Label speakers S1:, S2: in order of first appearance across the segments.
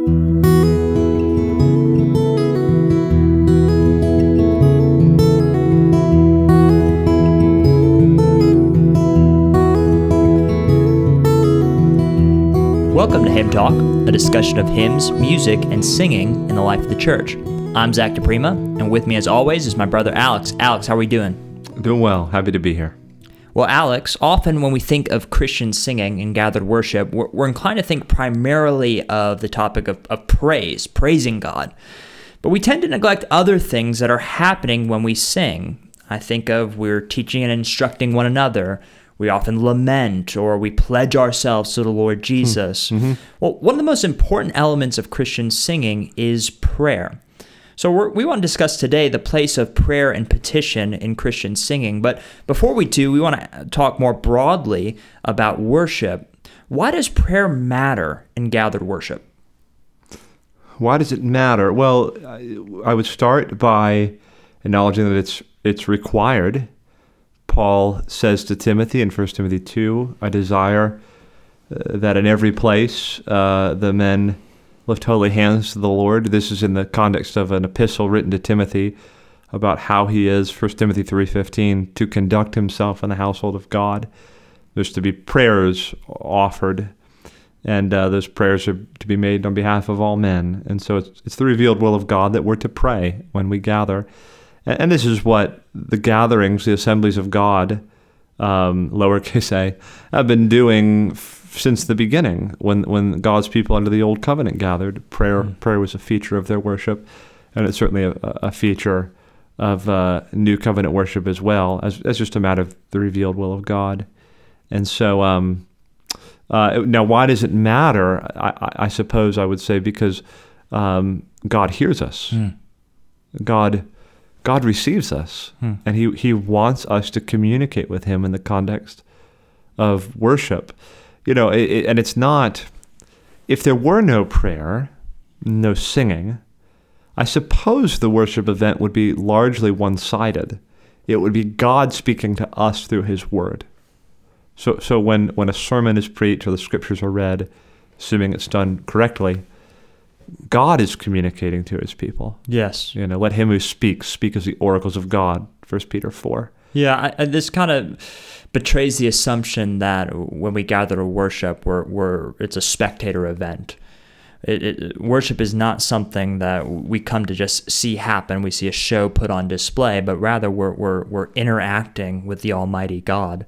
S1: Welcome to Hymn Talk, a discussion of hymns, music, and singing in the life of the church. I'm Zach DePrima, and with me, as always, is my brother Alex. Alex, how are we doing?
S2: Doing well. Happy to be here.
S1: Well, Alex, often when we think of Christian singing in gathered worship, we're, we're inclined to think primarily of the topic of, of praise, praising God. But we tend to neglect other things that are happening when we sing. I think of we're teaching and instructing one another. We often lament or we pledge ourselves to the Lord Jesus. Mm-hmm. Well, one of the most important elements of Christian singing is prayer. So we want to discuss today the place of prayer and petition in Christian singing. But before we do, we want to talk more broadly about worship. Why does prayer matter in gathered worship?
S2: Why does it matter? Well, I would start by acknowledging that it's it's required. Paul says to Timothy in 1 Timothy 2, I desire uh, that in every place uh, the men lift holy hands to the Lord. This is in the context of an epistle written to Timothy about how he is, 1 Timothy 3.15, to conduct himself in the household of God. There's to be prayers offered, and uh, those prayers are to be made on behalf of all men. And so it's, it's the revealed will of God that we're to pray when we gather. And, and this is what the gatherings, the assemblies of God, um, lowercase a, have been doing since the beginning when when God's people under the old covenant gathered. Prayer mm. prayer was a feature of their worship, and it's certainly a, a feature of uh, new covenant worship as well as, as just a matter of the revealed will of God. And so um, uh, now, why does it matter? I, I, suppose I would say because um, God hears us. Mm. God God receives us, mm. and He He wants us to communicate with Him in the context of worship you know, it, it, and it's not, if there were no prayer, no singing, I suppose the worship event would be largely one sided. It would be God speaking to us through His Word. So, so when, when a sermon is preached or the scriptures are read, assuming it's done correctly, God is communicating to His people.
S1: Yes.
S2: You know, let him who speaks speak as the oracles of God. First Peter four.
S1: Yeah, I, this kind of betrays the assumption that when we gather to worship, we're, we're it's a spectator event. It, it, worship is not something that we come to just see happen. We see a show put on display, but rather we're, we're, we're interacting with the Almighty God.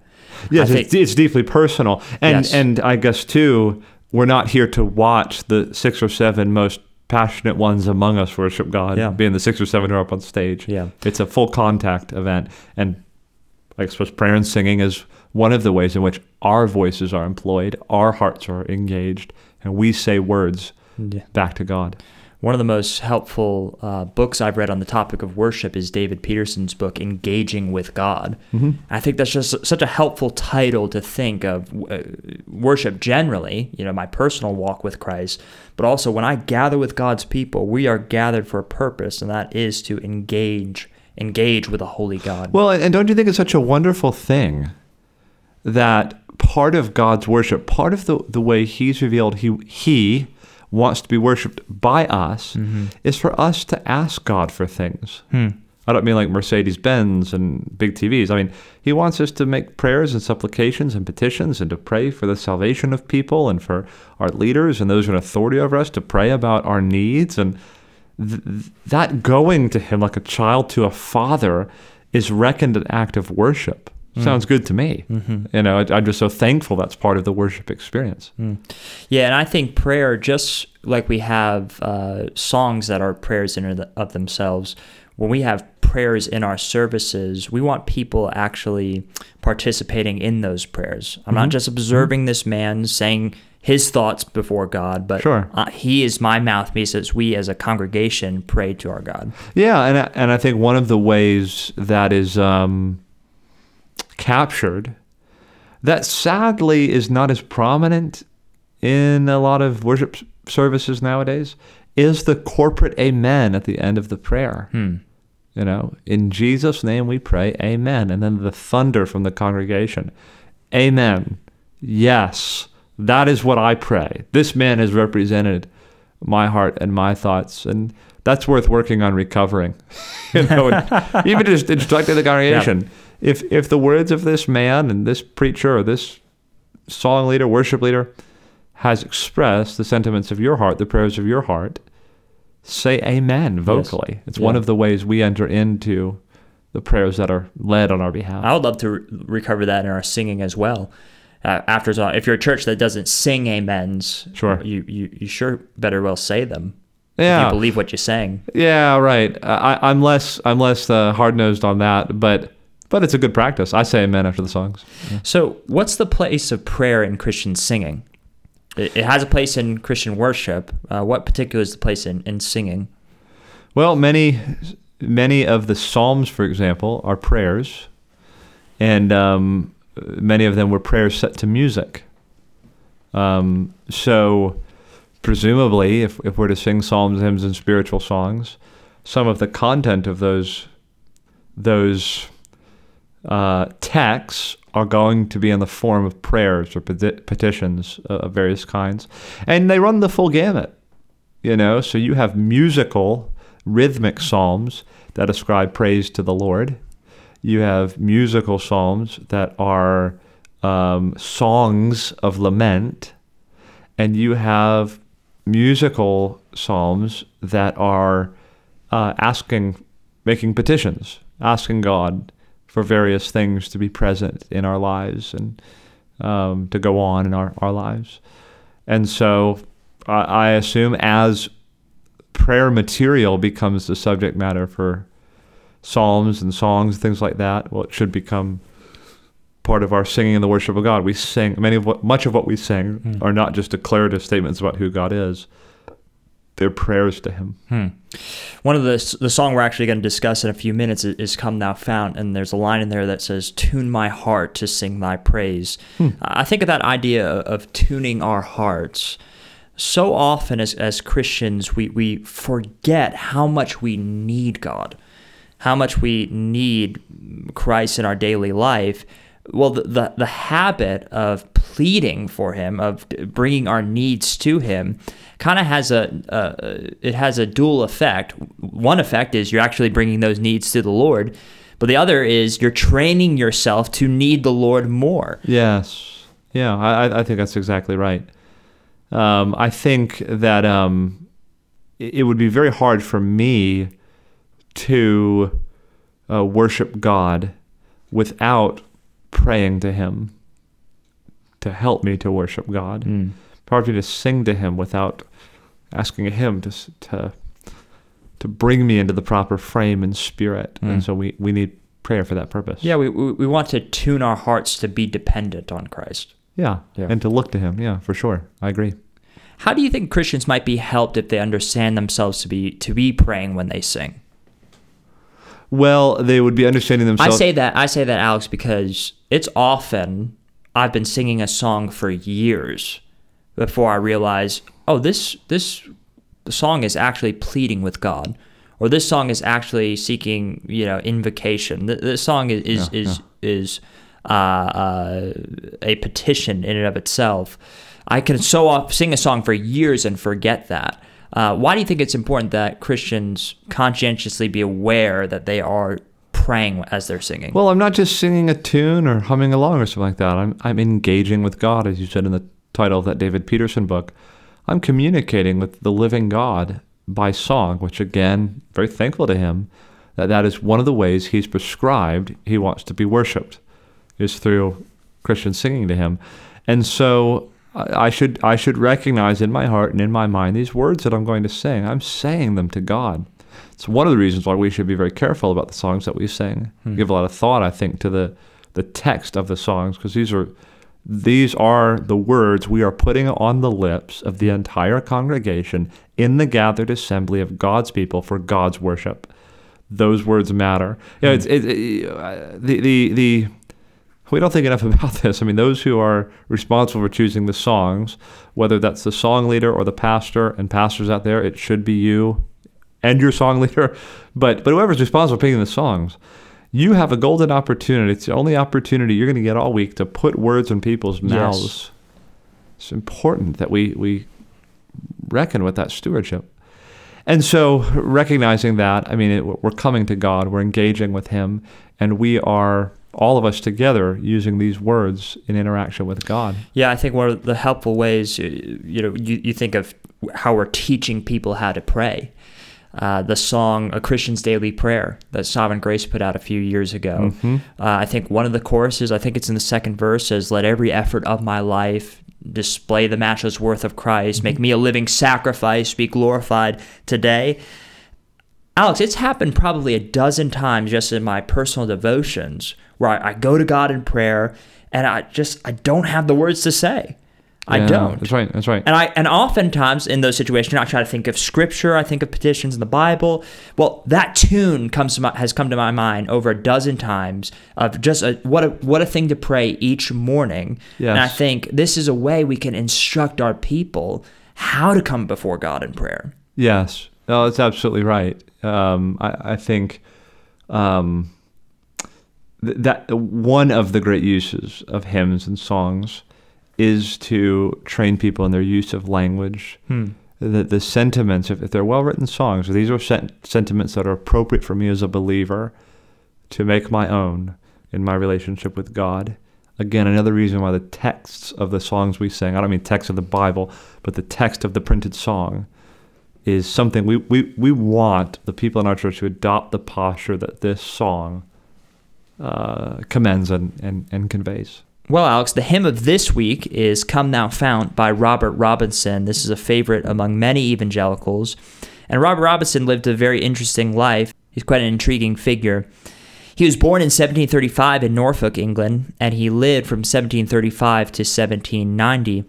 S2: Yes, think, it's, it's, deeply personal, and yes. and I guess too, we're not here to watch the six or seven most passionate ones among us worship God, yeah. being the six or seven who are up on stage.
S1: Yeah,
S2: it's a full contact event, and I suppose prayer and singing is one of the ways in which our voices are employed, our hearts are engaged, and we say words yeah. back to God.
S1: One of the most helpful uh, books I've read on the topic of worship is David Peterson's book, Engaging with God. Mm-hmm. I think that's just such a helpful title to think of uh, worship generally, you know, my personal walk with Christ, but also when I gather with God's people, we are gathered for a purpose, and that is to engage engage with a holy God.
S2: Well, and don't you think it's such a wonderful thing that part of God's worship, part of the, the way He's revealed He He wants to be worshipped by us, mm-hmm. is for us to ask God for things. Hmm. I don't mean like Mercedes Benz and big TVs. I mean, He wants us to make prayers and supplications and petitions and to pray for the salvation of people and for our leaders and those in authority over us to pray about our needs and th- that going to him like a child to a father is reckoned an act of worship. Mm. Sounds good to me. Mm-hmm. You know, I, am just so thankful that's part of the worship experience. Mm.
S1: Yeah, and I think prayer, just like we have uh, songs that are prayers in of themselves, when we have prayers in our services, we want people actually participating in those prayers. I'm mm-hmm. not just observing mm-hmm. this man saying his thoughts before God, but
S2: sure.
S1: uh, he is my mouthpiece as we as a congregation pray to our God.
S2: Yeah, and I, and I think one of the ways that is um, captured that sadly is not as prominent in a lot of worship services nowadays is the corporate amen at the end of the prayer. Hmm. You know, in Jesus' name we pray, amen. And then the thunder from the congregation, amen. Yes. That is what I pray. This man has represented my heart and my thoughts, and that's worth working on recovering. you know, even just instructing the congregation. If if the words of this man and this preacher or this song leader, worship leader, has expressed the sentiments of your heart, the prayers of your heart, say amen vocally. It's one of the ways we enter into the prayers that are led on our behalf.
S1: I would love to re- recover that in our singing as well. Uh, after all, if you're a church that doesn't sing amens,
S2: Sure.
S1: you, you, you sure better well say them.
S2: Yeah,
S1: you believe what you're saying.
S2: yeah, right. I, I'm less I'm less uh, hard nosed on that, but but it's a good practice. I say amen after the songs.
S1: So, what's the place of prayer in Christian singing? It, it has a place in Christian worship. Uh, what particular is the place in, in singing?
S2: Well, many many of the psalms, for example, are prayers, and um, many of them were prayers set to music. Um, so, presumably, if if we're to sing psalms, hymns, and spiritual songs, some of the content of those those uh, texts are going to be in the form of prayers or peti- petitions uh, of various kinds, and they run the full gamut. You know, so you have musical, rhythmic psalms that ascribe praise to the Lord. You have musical psalms that are um, songs of lament, and you have musical psalms that are uh, asking, making petitions, asking God for various things to be present in our lives and um, to go on in our, our lives. And so I, I assume as prayer material becomes the subject matter for psalms and songs, and things like that, well, it should become part of our singing and the worship of God. We sing many of what much of what we sing
S1: Hmm.
S2: are not just declarative statements about who God is; they're prayers to Him.
S1: Hmm. One of the the song we're actually going to discuss in a few minutes is, is "Come Thou Fount," and there's a line in there that says, "Tune my heart to sing Thy praise." I think of that idea of, of tuning our hearts. So often, as as Christians, we we forget how much we need God, how much we need Christ in our daily life. Well, the, the, the habit of pleading for him, of bringing our needs to him, kind of has a, it has a dual effect. One effect is you're actually bringing those needs to the Lord, but the other is you're training yourself to need the Lord more.
S2: Yes, yeah, I, I- think that's exactly right. Um, I think that um, it would be very hard for me to uh, worship God without praying to Him to help me to worship God. Hard for me to sing to Him without asking Him to to to bring me into the proper frame and spirit.
S1: Mm.
S2: And so we, we need prayer for that purpose.
S1: Yeah, we, we, we want to tune our hearts to be dependent on Christ.
S2: Yeah.
S1: Yeah.
S2: And to look to Him. Yeah, for sure. I agree.
S1: How do you think Christians might be helped if they understand themselves to be to be praying when they sing?
S2: Well, they would be understanding themselves.
S1: I say that I say that Alex because it's often I've been singing a song for years before I realize, oh, this this song is actually pleading with God, or this song is actually seeking, you know, invocation. Th- This song is is
S2: Yeah,
S1: is, is uh, uh, a petition in and of itself. I can so off sing a song for years and forget that. Uh, why do you think it's important that Christians conscientiously be aware that they are praying as they're singing?
S2: well, I'm not just singing a tune or humming along or something like that. I'm I'm engaging with God, as you said in the title of that David Peterson book. I'm communicating with the living God by song, which again, very thankful to Him that that is one of the ways He's prescribed He wants to be worshipped, is through Christian singing to Him, and so I should I should recognize in my heart and in my mind these words that I'm going to sing. I'm saying them to God. It's one of the reasons why we should be very careful about the songs that we sing. Give a lot of thought, I think, to the the text of the songs because these are these are the words we are putting on the lips of the entire congregation in the gathered assembly of God's people for God's worship. Those words matter. You know, it's, it, it, uh, the the the we don't think enough about this. I mean, those who are responsible for choosing the songs, whether that's the song leader or the pastor and pastors out there, it should be you and your song leader. But but whoever's responsible for picking the songs, you have a golden opportunity. It's the only opportunity you're going to get all week to put words in people's
S1: Yes.
S2: mouths. It's important that we we reckon with that stewardship. And so, recognizing that, I mean, it, we're coming to God, we're engaging with Him, and we are all of us together using these words in interaction with God.
S1: Yeah, I think one of the helpful ways, uh, you know, you, you think of how we're teaching people how to pray. Uh, the song "A Christian's Daily Prayer" that Sovereign Grace put out a few years ago.
S2: Mm-hmm.
S1: Uh, I think one of the choruses, I think it's in the second verse, says, "Let every effort of my life display the matchless worth of Christ.
S2: Mm-hmm.
S1: Make me a living sacrifice. Be glorified today." Alex, it's happened probably a dozen times just in my personal devotions where I, I go to God in prayer and I just I don't have the words to say. I
S2: Yeah,
S1: don't.
S2: That's right. That's right.
S1: And I and oftentimes in those situations, I try to think of scripture. I think of petitions in the Bible. Well, that tune comes to my, has come to my mind over a dozen times of just a, what a what a thing to pray each morning. And I think this is a way we can instruct our people how to come before God in prayer.
S2: Yes, no, that's absolutely right. Um, I, I think um, th- that one of the great uses of hymns and songs is to train people in their use of language. The, the sentiments, if, if they're well written songs, these are sen- sentiments that are appropriate for me as a believer to make my own in my relationship with God. Again, another reason why the texts of the songs we sing, I don't mean text of the Bible, but the text of the printed song is something we, we, we want the people in our church to adopt the posture that this song uh, commends and, and, and conveys.
S1: Well, Alex, the hymn of this week is Come Thou Fount by Robert Robinson. This is a favorite among many evangelicals. And Robert Robinson lived a very interesting life. He's quite an intriguing figure. He was born in 1735 in Norfolk, England, and he lived from 1735 to 1790.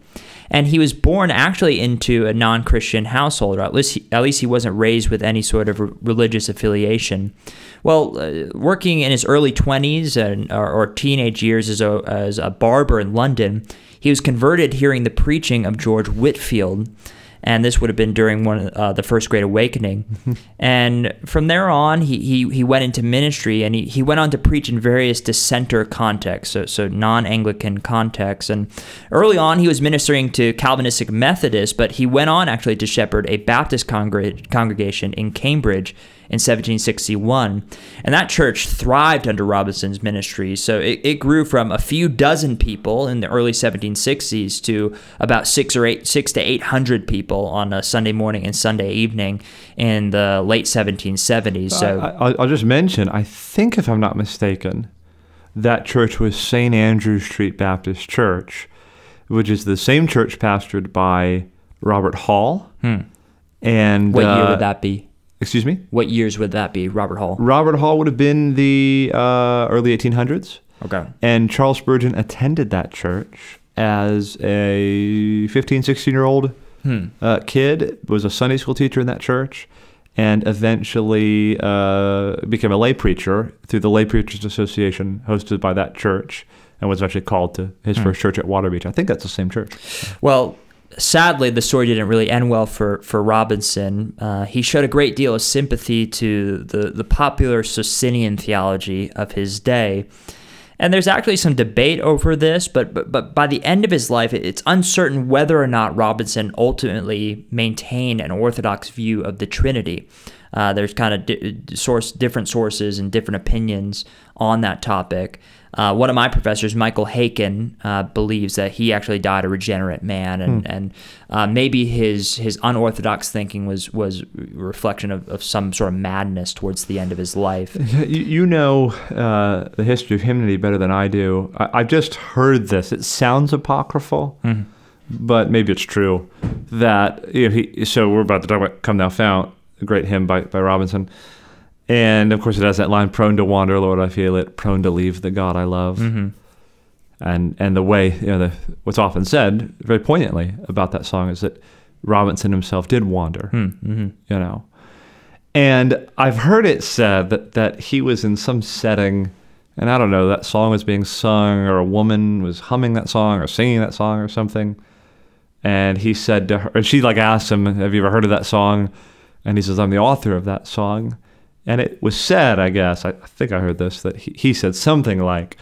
S1: And he was born actually into a non Christian household, or at least, he, at least he wasn't raised with any sort of re- religious affiliation. Well, uh, working in his early 20s and, or, or teenage years as a, as a barber in London, he was converted hearing the preaching of George Whitefield and this would have been during one uh, the first Great Awakening. and from there on, he, he, he went into ministry and he, he went on to preach in various dissenter contexts, so, so non Anglican contexts. And early on, he was ministering to Calvinistic Methodists, but he went on actually to shepherd a Baptist congre- congregation in Cambridge in 1761. And that church thrived under Robinson's ministry. So it, it grew from a few dozen people in the early 1760s to about six or eight, six to 800 people on a Sunday morning and Sunday evening in the late 1770s. So
S2: I, I'll, I'll just mention, I think if I'm not mistaken, that church was St. Andrew Street Baptist Church, which is the same church pastored by Robert Hall. And
S1: what year
S2: uh,
S1: would that be?
S2: Excuse me.
S1: What years would that be, Robert Hall?
S2: Robert Hall would have been the uh, early 1800s,
S1: Okay.
S2: and Charles Spurgeon attended that church as a 15, 16 year old
S1: Hmm.
S2: uh, kid. Was a Sunday school teacher in that church, and eventually uh, became a lay preacher through the Lay Preachers Association, hosted by that church, and was actually called to his
S1: Hmm.
S2: first church at Waterbeach. I think that's the same church.
S1: Well, sadly, the story didn't really end well for for Robinson. Uh, he showed a great deal of sympathy to the the popular Socinian theology of his day. And there's actually some debate over this, but, but but by the end of his life, it's uncertain whether or not Robinson ultimately maintained an orthodox view of the Trinity. Uh, there's kind of di- source different sources and different opinions on that topic. Uh, one of my professors, Michael Haykin, uh, believes that he actually died a regenerate man, and and uh, maybe his his unorthodox thinking was was a reflection of, of some sort of madness towards the end of his life.
S2: You, you know uh, the history of hymnody better than I do. I, I've just heard this. It sounds apocryphal, but maybe it's true. That you know, he, so we're about to talk about "Come Thou Fount," a great hymn by by Robinson, and of course it has that line: "Prone to wander, Lord, I feel it. Prone to leave the God I love." And and the way you know the, what's often said very poignantly about that song is that Robinson himself did wander.
S1: Mm-hmm.
S2: You know, and I've heard it said that, that he was in some setting, and I don't know, that song was being sung, or a woman was humming that song, or singing that song, or something. And he said to her, and she like asked him, Have you ever heard of that song? And he says, I'm the author of that song. And it was said, I guess, I, I think I heard this, that he, he said something like,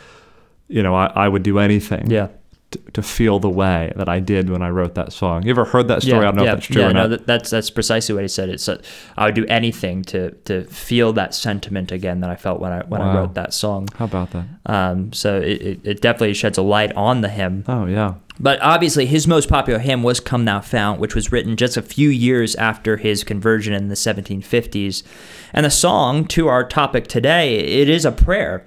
S2: You know, I, I would do anything
S1: Yeah.
S2: to, to feel the way that I did when I wrote that song. You ever heard that story? I don't know
S1: yeah,
S2: if that's true
S1: yeah,
S2: or
S1: no,
S2: not.
S1: that, that's that's precisely what he said. It's uh, I would do anything to to feel that sentiment again that I felt when I when I wrote that song.
S2: How about that?
S1: Um, so it, it, it definitely sheds a light on the hymn.
S2: Oh yeah.
S1: But obviously, his most popular hymn was "Come Thou Fount," which was written just a few years after his conversion in the 1750s. And the song, to our topic today, it is a prayer.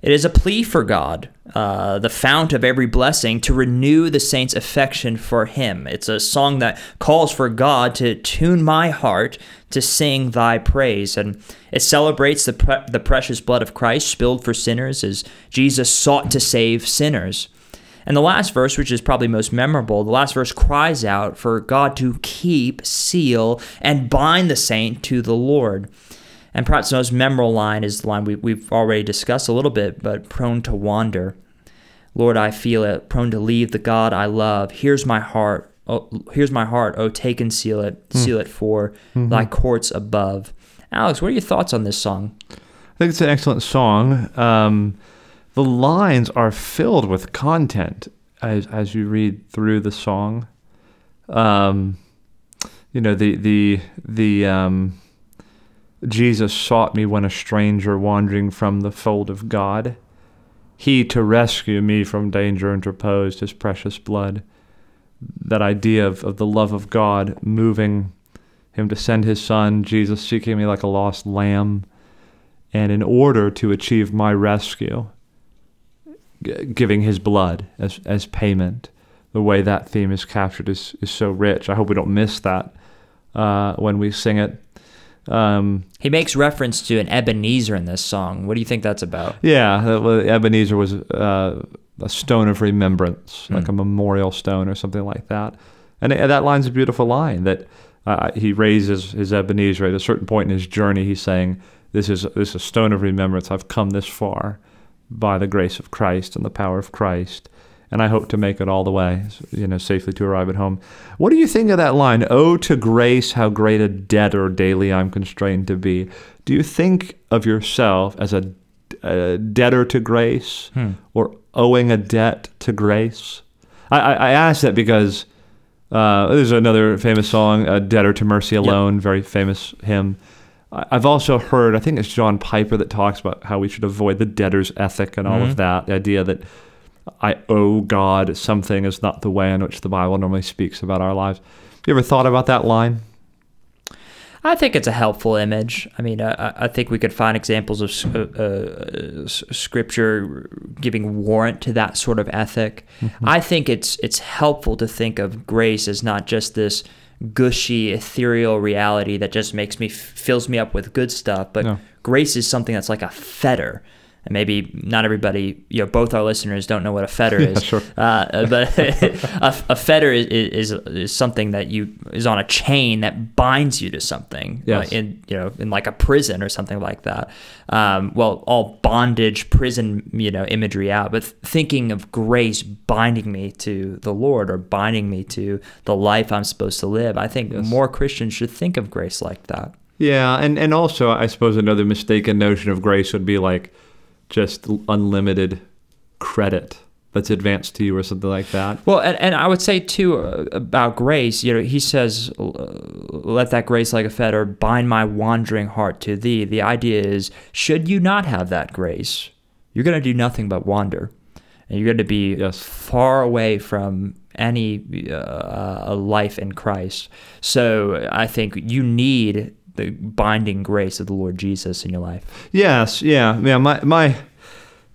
S1: It is a plea for God, uh, the fount of every blessing, to renew the saints' affection for Him. It's a song that calls for God to tune my heart to sing Thy praise, and it celebrates the pre- the precious blood of Christ spilled for sinners as Jesus sought to save sinners. And the last verse, which is probably most memorable, the last verse cries out for God to keep, seal, and bind the saint to the Lord. And perhaps the most memorable line is the line we, we've already discussed a little bit, but prone to wander. Lord, I feel it, prone to leave the God I love. Here's my heart. Oh, here's my heart. Oh, take and seal it, seal it for thy courts above. Alex, what are your thoughts on this song?
S2: I think it's an excellent song. Um, the lines are filled with content as as you read through the song. Um, you know the the the um, Jesus sought me when a stranger wandering from the fold of God. He to rescue me from danger interposed his precious blood. That idea of, of the love of God moving him to send his son, Jesus seeking me like a lost lamb and in order to achieve my rescue, g- giving his blood as, as payment. The way that theme is captured is, is so rich. I hope we don't miss that uh, when we sing it. Um,
S1: He makes reference to an Ebenezer in this song. What do you think that's about?
S2: yeah, Ebenezer was uh, a stone of remembrance, like a memorial stone or something like that. And it- that line's a beautiful line that uh, he raises his Ebenezer at a certain point in his journey. He's saying, "This is this is a stone of remembrance. I've come this far by the grace of Christ and the power of Christ." And I hope to make it all the way, you know, safely to arrive at home. What do you think of that line? Oh, to grace, how great a debtor daily I'm constrained to be. Do you think of yourself as a, a debtor to grace or owing a debt to grace? I, I, I ask that because uh, there's another famous song, "A Debtor to Mercy Alone," very famous hymn. I- I've also heard, I think it's John Piper that talks about how we should avoid the debtor's ethic and all of that. The idea that I owe God something is not the way in which the Bible normally speaks about our lives. Have you ever thought about that line?
S1: I think it's a helpful image. I mean, I, I- think we could find examples of uh, uh, scripture giving warrant to that sort of ethic. I think it's it's helpful to think of grace as not just this gushy, ethereal reality that just makes me fills me up with good stuff, but
S2: No.
S1: grace is something that's like a fetter. And maybe not everybody, you know, both our listeners don't know what a fetter is.
S2: sure.
S1: Uh, but a, a fetter is, is is something that you is on a chain that binds you to something.
S2: Yes.
S1: uh, in you know in like a prison or something like that. Um, well, all bondage, prison, you know, imagery out, but thinking of grace binding me to the Lord or binding me to the life I'm supposed to live. I think
S2: Yes.
S1: more Christians should think of grace like that.
S2: Yeah, and, and also I suppose another mistaken notion of grace would be like just unlimited credit that's advanced to you or something like that.
S1: Well, and, and I would say too uh, about grace. You know, he says, uh, "Let that grace like a fetter bind my wandering heart to thee." The idea is, should you not have that grace, you're going to do nothing but wander, and you're going to be
S2: Yes.
S1: far away from any uh, a life in Christ. So I think you need the binding grace of the Lord Jesus in your life.
S2: Yes, yeah, yeah. My my,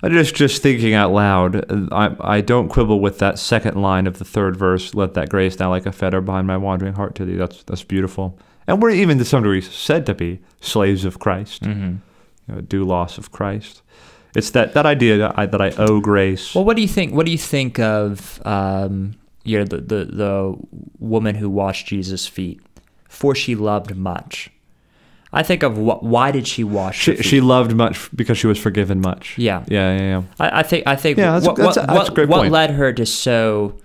S2: I just just thinking out loud. I I don't quibble with that second line of the third verse. Let that grace now like a fetter bind my wandering heart to thee. That's that's beautiful. And we're even to some degree said to be slaves of Christ,
S1: Mm-hmm.
S2: you know, doulos of Christ. It's that that idea that I, that I owe grace.
S1: Well, what do you think? What do you think of um, you know, the, the the woman who washed Jesus' feet? For she loved much. I think of what. Why did she wash?
S2: she she loved much because she was forgiven much.
S1: Yeah.
S2: yeah, yeah, yeah.
S1: I, I think. I think.
S2: Yeah, that's a-
S1: what,
S2: that's
S1: what,
S2: that's
S1: what- what led her to so,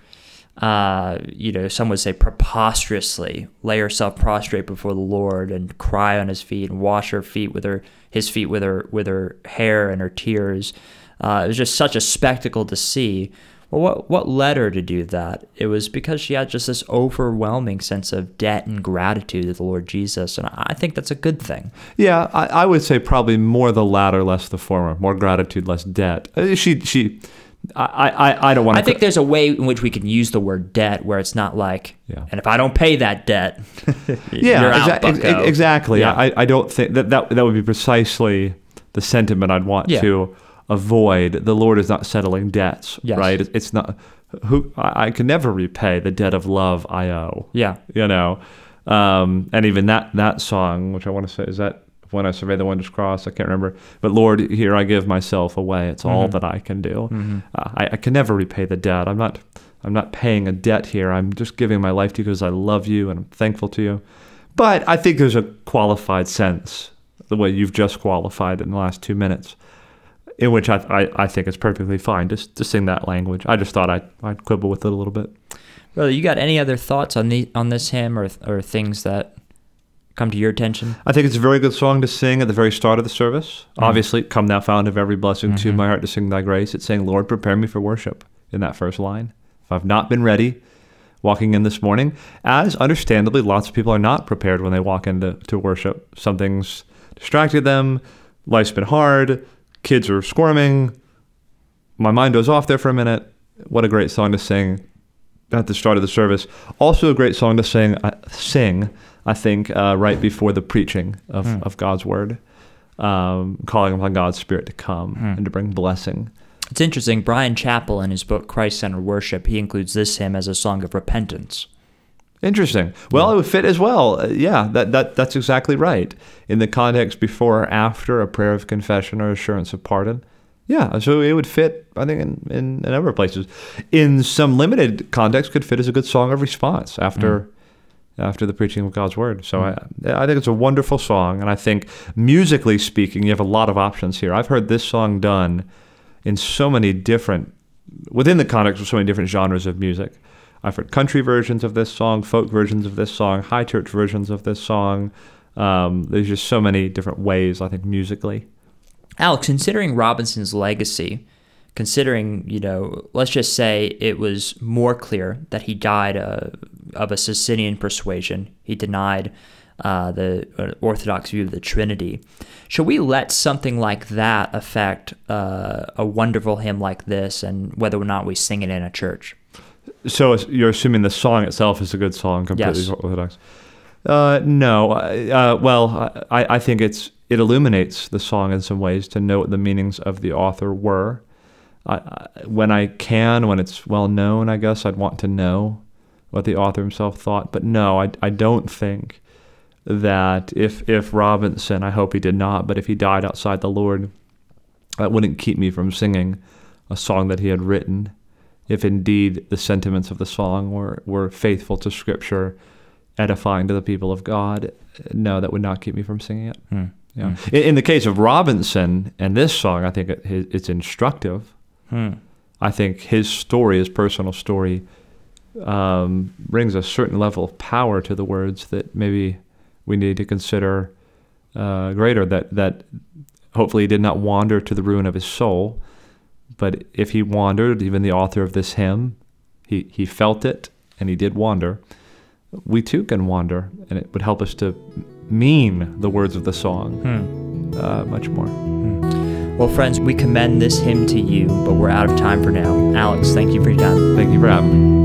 S1: uh, you know, some would say preposterously lay herself prostrate before the Lord and cry on His feet and wash her feet with her His feet with her with her hair and her tears. Uh, it was just such a spectacle to see. Well, what what led her to do that? It was because she had just this overwhelming sense of debt and gratitude to the Lord Jesus, and I think that's a good thing.
S2: Yeah, I, I would say probably more the latter, less the former. More gratitude, less debt. Uh, She she. I, I, I don't want to.
S1: I think there's a way in which we can use the word debt where it's not like,
S2: Yeah.
S1: and if I don't pay that debt,
S2: yeah,
S1: you're out,
S2: exa- ex- exactly.
S1: Yeah.
S2: I, I don't think that, that that would be precisely the sentiment I'd want
S1: Yeah.
S2: to avoid. The Lord is not settling debts,
S1: Yes.
S2: right? It's, not. Who I, can never repay the debt of love I owe.
S1: yeah,
S2: you know um, and even that that song which i want to say is that when i survey the wondrous cross i can't remember but lord here i give myself away it's all
S1: Mhm.
S2: that i can do
S1: hmm
S2: uh, I, I can never repay the debt i'm not i'm not paying a debt here i'm just giving my life to you because i love you and i'm thankful to you but i think there's a qualified sense the way you've just qualified in the last two minutes in which I, I, I think it's perfectly fine just to sing that language. I just thought I'd, I'd quibble with it a little bit.
S1: brother. You got any other thoughts on the on this hymn or or things that come to your attention?
S2: I think it's a very good song to sing at the very start of the service.
S1: Mm.
S2: Obviously, come thou fount of every blessing to
S1: Mhm.
S2: my heart to sing thy grace. It's saying, Lord, prepare me for worship in that first line. If I've not been ready walking in this morning, as understandably lots of people are not prepared when they walk into to worship. Something's distracted them, life's been hard, kids are squirming, my mind goes off there for a minute. What a great song to sing at the start of the service. Also, a great song to sing. Uh, sing, I think, uh, right before the preaching of,
S1: Hmm.
S2: of God's word, um, calling upon God's Spirit to come
S1: Hmm.
S2: and to bring blessing.
S1: It's interesting. Bryan Chapell, in his book Christ Centered Worship, he includes this hymn as a song of repentance.
S2: Interesting. Well, it would fit as well. Uh, yeah, that, that that's exactly right. In the context before or after a prayer of confession or assurance of pardon. Yeah, so it would fit, I think, in, in a number of places. In some limited context, could fit as a good song of response after after the preaching of God's word. So I, I think it's a wonderful song, and I think musically speaking, you have a lot of options here. I've heard this song done in so many different within the context of so many different genres of music. I've heard country versions of this song, folk versions of this song, high church versions of this song. Um, there's just so many different ways, I think, musically.
S1: Alex, considering Robinson's legacy, considering, you know, let's just say it was more clear that he died uh, of a Socinian persuasion, he denied uh, the uh, Orthodox view of the Trinity. Should we let something like that affect uh, a wonderful hymn like this and whether or not we sing it in a church?
S2: So you're assuming the song itself is a good song, completely
S1: Yes.
S2: orthodox. Uh, no. Uh, well, I, I think it's it illuminates the song in some ways to know what the meanings of the author were. I, I, when I can, when it's well known, I guess I'd want to know what the author himself thought. But no, I, I don't think that if if Robinson, I hope he did not, but if he died outside the Lord, that wouldn't keep me from singing a song that he had written if indeed the sentiments of the song were, were faithful to Scripture, edifying to the people of God, no, that would not keep me from singing it.
S1: Hmm.
S2: Yeah. In, in the case of Robinson and this song, I think it, it's instructive.
S1: Hmm.
S2: I think his story, his personal story, um, brings a certain level of power to the words that maybe we need to consider uh, greater. That that hopefully he did not wander to the ruin of his soul, but if he wandered, even the author of this hymn, he he felt it and he did wander. We too can wander, and it would help us to mean the words of the song
S1: Hmm.
S2: uh, much more.
S1: Well, friends, we commend this hymn to you, but we're out of time for now. Alex, thank you for your time.
S2: Thank you for having me.